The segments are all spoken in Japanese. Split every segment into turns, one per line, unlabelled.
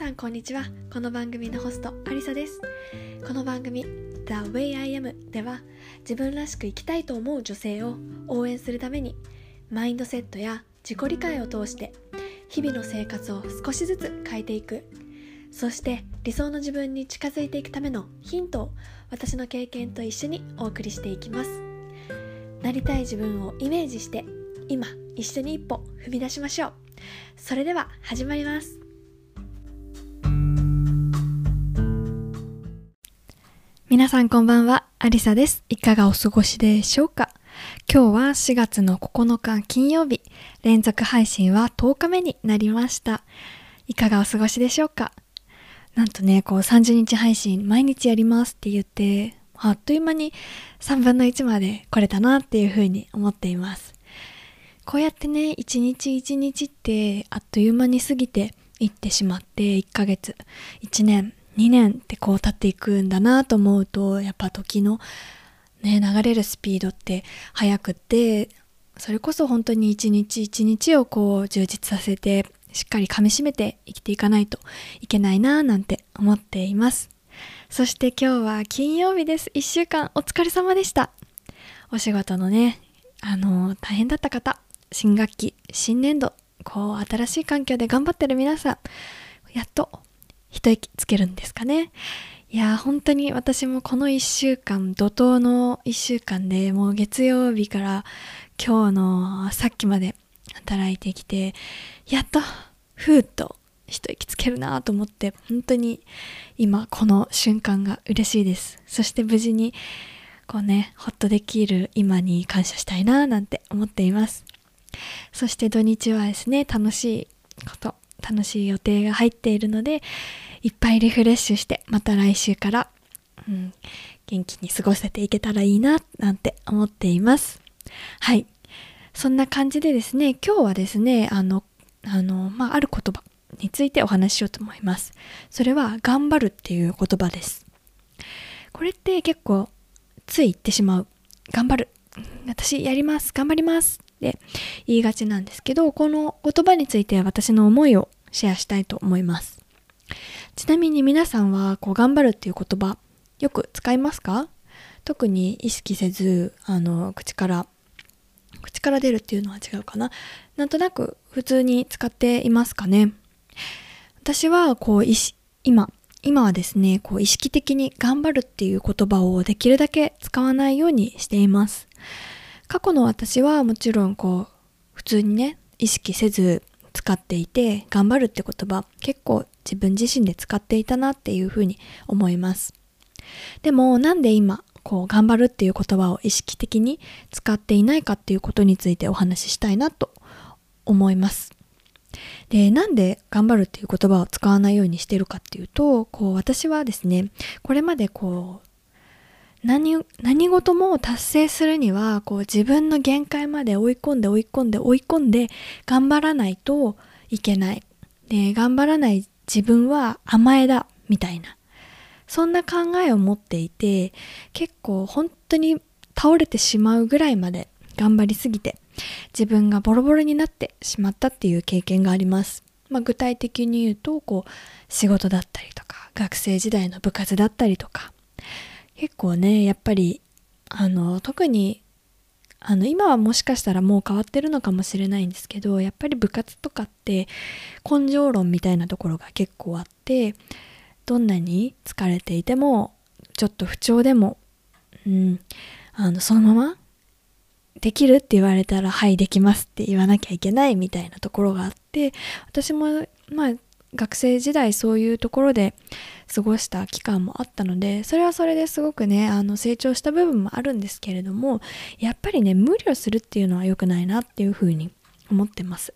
さんこんにちは。この番組のホストアリサです。この番組 The Way I Am では自分らしく生きたいと思う女性を応援するためにマインドセットや自己理解を通して日々の生活を少しずつ変えていく。そして理想の自分に近づいていくためのヒントを私の経験と一緒にお送りしていきます。なりたい自分をイメージして今一緒に一歩踏み出しましょう。それでは始まります。皆さんこんばんは、アリサです。いかがお過ごしでしょうか？今日は4月の9日金曜日、連続配信は10日目になりました。いかがお過ごしでしょうか？なんとね、こう30日配信毎日やりますって言って、あっという間に3分の1まで来れたなっていうふうに思っています。こうやってね、一日一日ってあっという間に過ぎていってしまって1ヶ月、1年、2年ってこう経っていくんだなと思うとやっぱ時のね流れるスピードって速くってそれこそ本当に一日一日をこう充実させてしっかり噛みしめて生きていかないといけないななんて思っています。そして今日は金曜日です。1週間お疲れ様でした。お仕事のねあの大変だった方新学期新年度こう新しい環境で頑張ってる皆さんやっと一息つけるんですかね。いや本当に私もこの1週間怒涛の1週間でもう月曜日から今日のさっきまで働いてきてやっとふーっと一息つけるなと思って本当に今この瞬間が嬉しいですそして無事にこうねホッとできる今に感謝したいななんて思っていますそして土日はですね楽しいこと楽しい予定が入っているのでいっぱいリフレッシュしてまた来週から、うん、元気に過ごせていけたらいいななんて思っています。はい。そんな感じでですね今日はですねあのあのまあある言葉についてお話ししようと思います。それは頑張るっていう言葉です。これって結構つい言ってしまう。頑張る。私やります。頑張ります。って言いがちなんですけどこの言葉について私の思いをシェアしたいと思います。ちなみに皆さんはこう頑張るっていう言葉よく使いますか？特に意識せずあの口から口から出るっていうのは違うかな？なんとなく普通に使っていますかね？私はこう今今はですねこう意識的に頑張るっていう言葉をできるだけ使わないようにしています。過去の私はもちろんこう普通にね意識せず使っていて頑張るって言葉結構自分自身で使っていたなっていうふうに思います。でもなんで今こう頑張るっていう言葉を意識的に使っていないかっていうことについてお話ししたいなと思います。でなんで頑張るっていう言葉を使わないようにしてるかっていうとこう私はですねこれまでこう何何事も達成するにはこう自分の限界まで追い込んで追い込んで追い込んで頑張らないといけない。で頑張らない自分は甘えだみたいな。そんな考えを持っていて結構本当に倒れてしまうぐらいまで頑張りすぎて自分がボロボロになってしまったっていう経験があります、まあ、具体的に言うとこう仕事だったりとか学生時代の部活だったりとか結構ねやっぱりあの特にあの今はもしかしたらもう変わってるのかもしれないんですけどやっぱり部活とかって根性論みたいなところが結構あってどんなに疲れていてもちょっと不調でも、うん、あのそのままできるって言われたらはいできますって言わなきゃいけないみたいなところがあって私もまあ学生時代そういうところで過ごした期間もあったのでそれはそれですごくねあの成長した部分もあるんですけれどもやっぱりね無理をするっていうのは良くないなっていうふうに思ってます。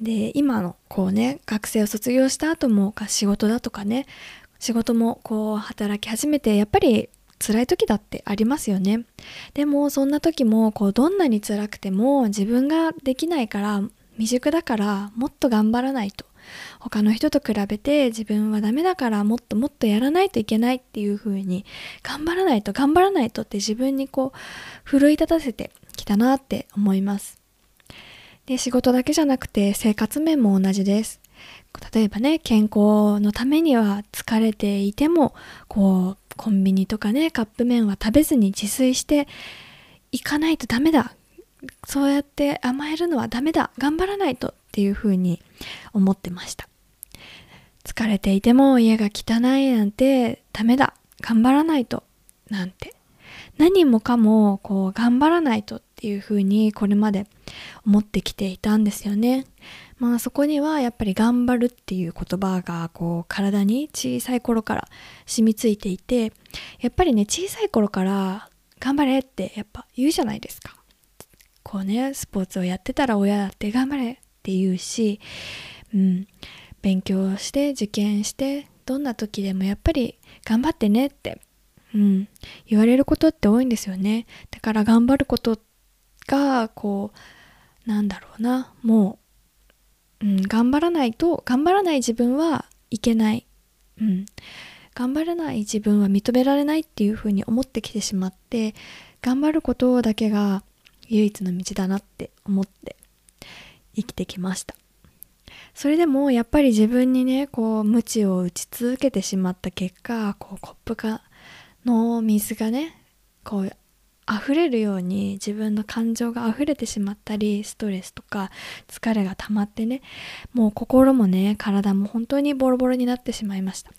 で今のこうね学生を卒業した後も仕事だとかね仕事もこう働き始めてやっぱり辛い時だってありますよね。でもそんな時もこうどんなに辛くても自分ができないから未熟だからもっと頑張らないと。他の人と比べて自分はダメだからもっともっとやらないといけないっていう風に頑張らないと頑張らないとって自分にこう奮い立たせてきたなって思います。で仕事だけじゃなくて生活面も同じです。例えばね健康のためには疲れていてもこうコンビニとかねカップ麺は食べずに自炊していかないとダメだ。そうやって甘えるのはダメだ頑張らないとっていうふうに思ってました。疲れていても家が汚いなんてダメだ頑張らないとなんて。何もかもこう頑張らないとっていうふうにこれまで思ってきていたんですよね。まあそこにはやっぱり頑張るっていう言葉がこう体に小さい頃から染みついていてやっぱりね小さい頃から頑張れってやっぱ言うじゃないですか。こうねスポーツをやってたら親だって頑張れって言うしうん勉強して受験してどんな時でもやっぱり頑張ってねってうん言われることって多いんですよね。だから頑張ることがこうなんだろうなもううん、頑張らないと頑張らない自分はいけない、うん、頑張らない自分は認められないっていうふうに思ってきてしまって頑張ることだけが唯一の道だなって思って生きてきました。それでもやっぱり自分にねこう鞭を打ち続けてしまった結果こうコップがの水がねこう溢れるように自分の感情が溢れてしまったりストレスとか疲れが溜まってねもう心もね体も本当にボロボロになってしまいました。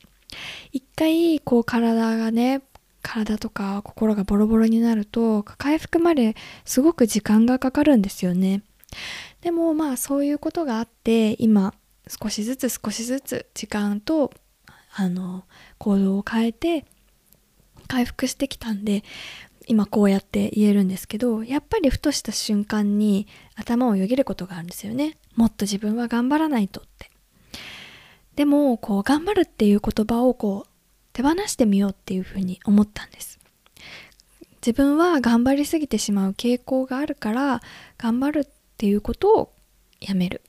一回こう体がね体とか心がボロボロになると回復まですごく時間がかかるんですよね。でもまあそういうことがあって今少しずつ少しずつ時間とあの行動を変えて回復してきたんで今こうやって言えるんですけどやっぱりふとした瞬間に頭をよぎることがあるんですよね。もっと自分は頑張らないとって。でもこう頑張るっていう言葉をこう手放してみようっていうふうに思ったんです。自分は頑張りすぎてしまう傾向があるから頑張るっていうことをやめる。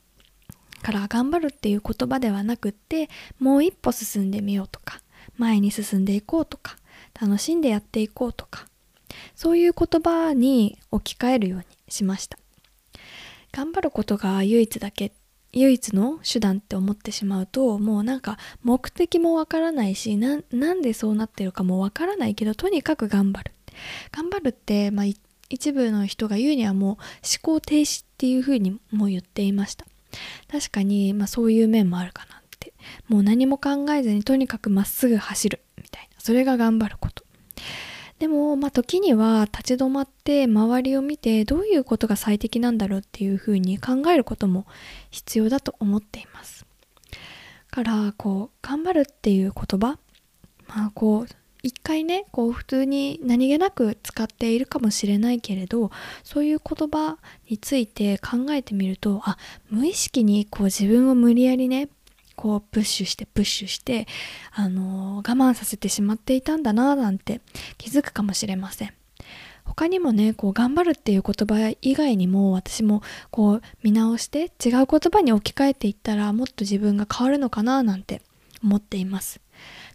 から頑張るっていう言葉ではなくってもう一歩進んでみようとか前に進んでいこうとか楽しんでやっていこうとかそういう言葉に置き換えるようにしました。頑張ることが唯一だけ唯一の手段って思ってしまうともうなんか目的もわからないしなんでそうなってるかもわからないけどとにかく頑張る。頑張るって、まあ、一部の人が言うにはもう思考停止っていうふうにも言っていました。確かに、まあ、そういう面もあるかなって。もう何も考えずにとにかくまっすぐ走るみたいな。それが頑張ること。でも、まあ、時には立ち止まって周りを見てどういうことが最適なんだろうっていうふうに考えることも必要だと思っています。からこう頑張るっていう言葉まあこう一回ねこう普通に何気なく使っているかもしれないけれどそういう言葉について考えてみるとあ無意識にこう自分を無理やりねこうプッシュしてプッシュしてあの、我慢させてしまっていたんだななんて気づくかもしれません。他にもねこう頑張るっていう言葉以外にも私もこう見直して違う言葉に置き換えていったらもっと自分が変わるのかななんて思っています。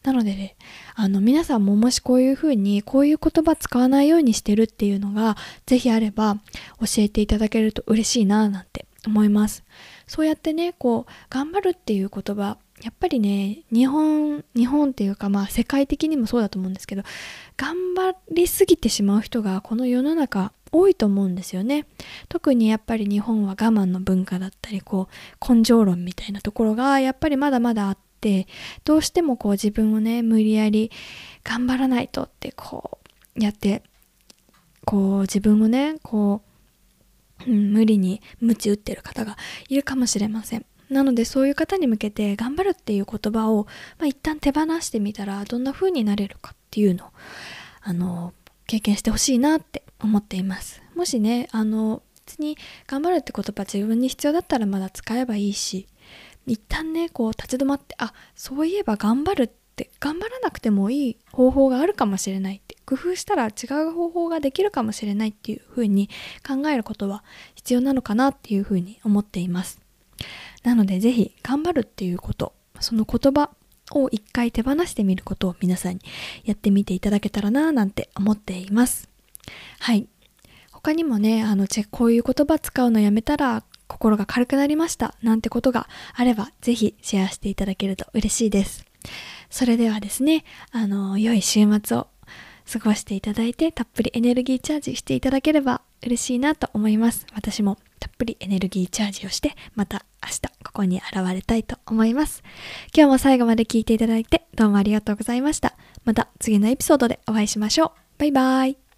なのでねあの皆さんももしこういうふうにこういう言葉使わないようにしてるっていうのが是非あれば教えていただけると嬉しいななんて思います。そうやってねこう頑張るっていう言葉やっぱりね日本日本っていうかまあ世界的にもそうだと思うんですけど頑張りすぎてしまう人がこの世の中多いと思うんですよね。特にやっぱり日本は我慢の文化だったりこう根性論みたいなところがやっぱりまだまだあってどうしてもこう自分をね無理やり頑張らないとってこうやってこう自分をねこううん、無理に鞭打ってる方がいるかもしれません。なのでそういう方に向けて頑張るっていう言葉を、まあ、一旦手放してみたらどんな風になれるかっていうのをあの経験してほしいなって思っています。もしねあの別に頑張るって言葉自分に必要だったらまだ使えばいいし一旦ねこう立ち止まってあそういえば頑張るって頑張らなくてもいい方法があるかもしれないって工夫したら違う方法ができるかもしれないっていうふうに考えることは必要なのかなっていうふうに思っています。なので是非頑張るっていうことその言葉を一回手放してみることを皆さんにやってみていただけたらななんて思っています。はい。他にもねあのこういう言葉使うのやめたら心が軽くなりましたなんてことがあればぜひシェアしていただけると嬉しいです。それではですねあの良い週末を過ごしていただいてたっぷりエネルギーチャージしていただければ嬉しいなと思います。私もたっぷりエネルギーチャージをしてまた明日ここに現れたいと思います。今日も最後まで聞いていただいてどうもありがとうございました。また次のエピソードでお会いしましょう。バイバーイ。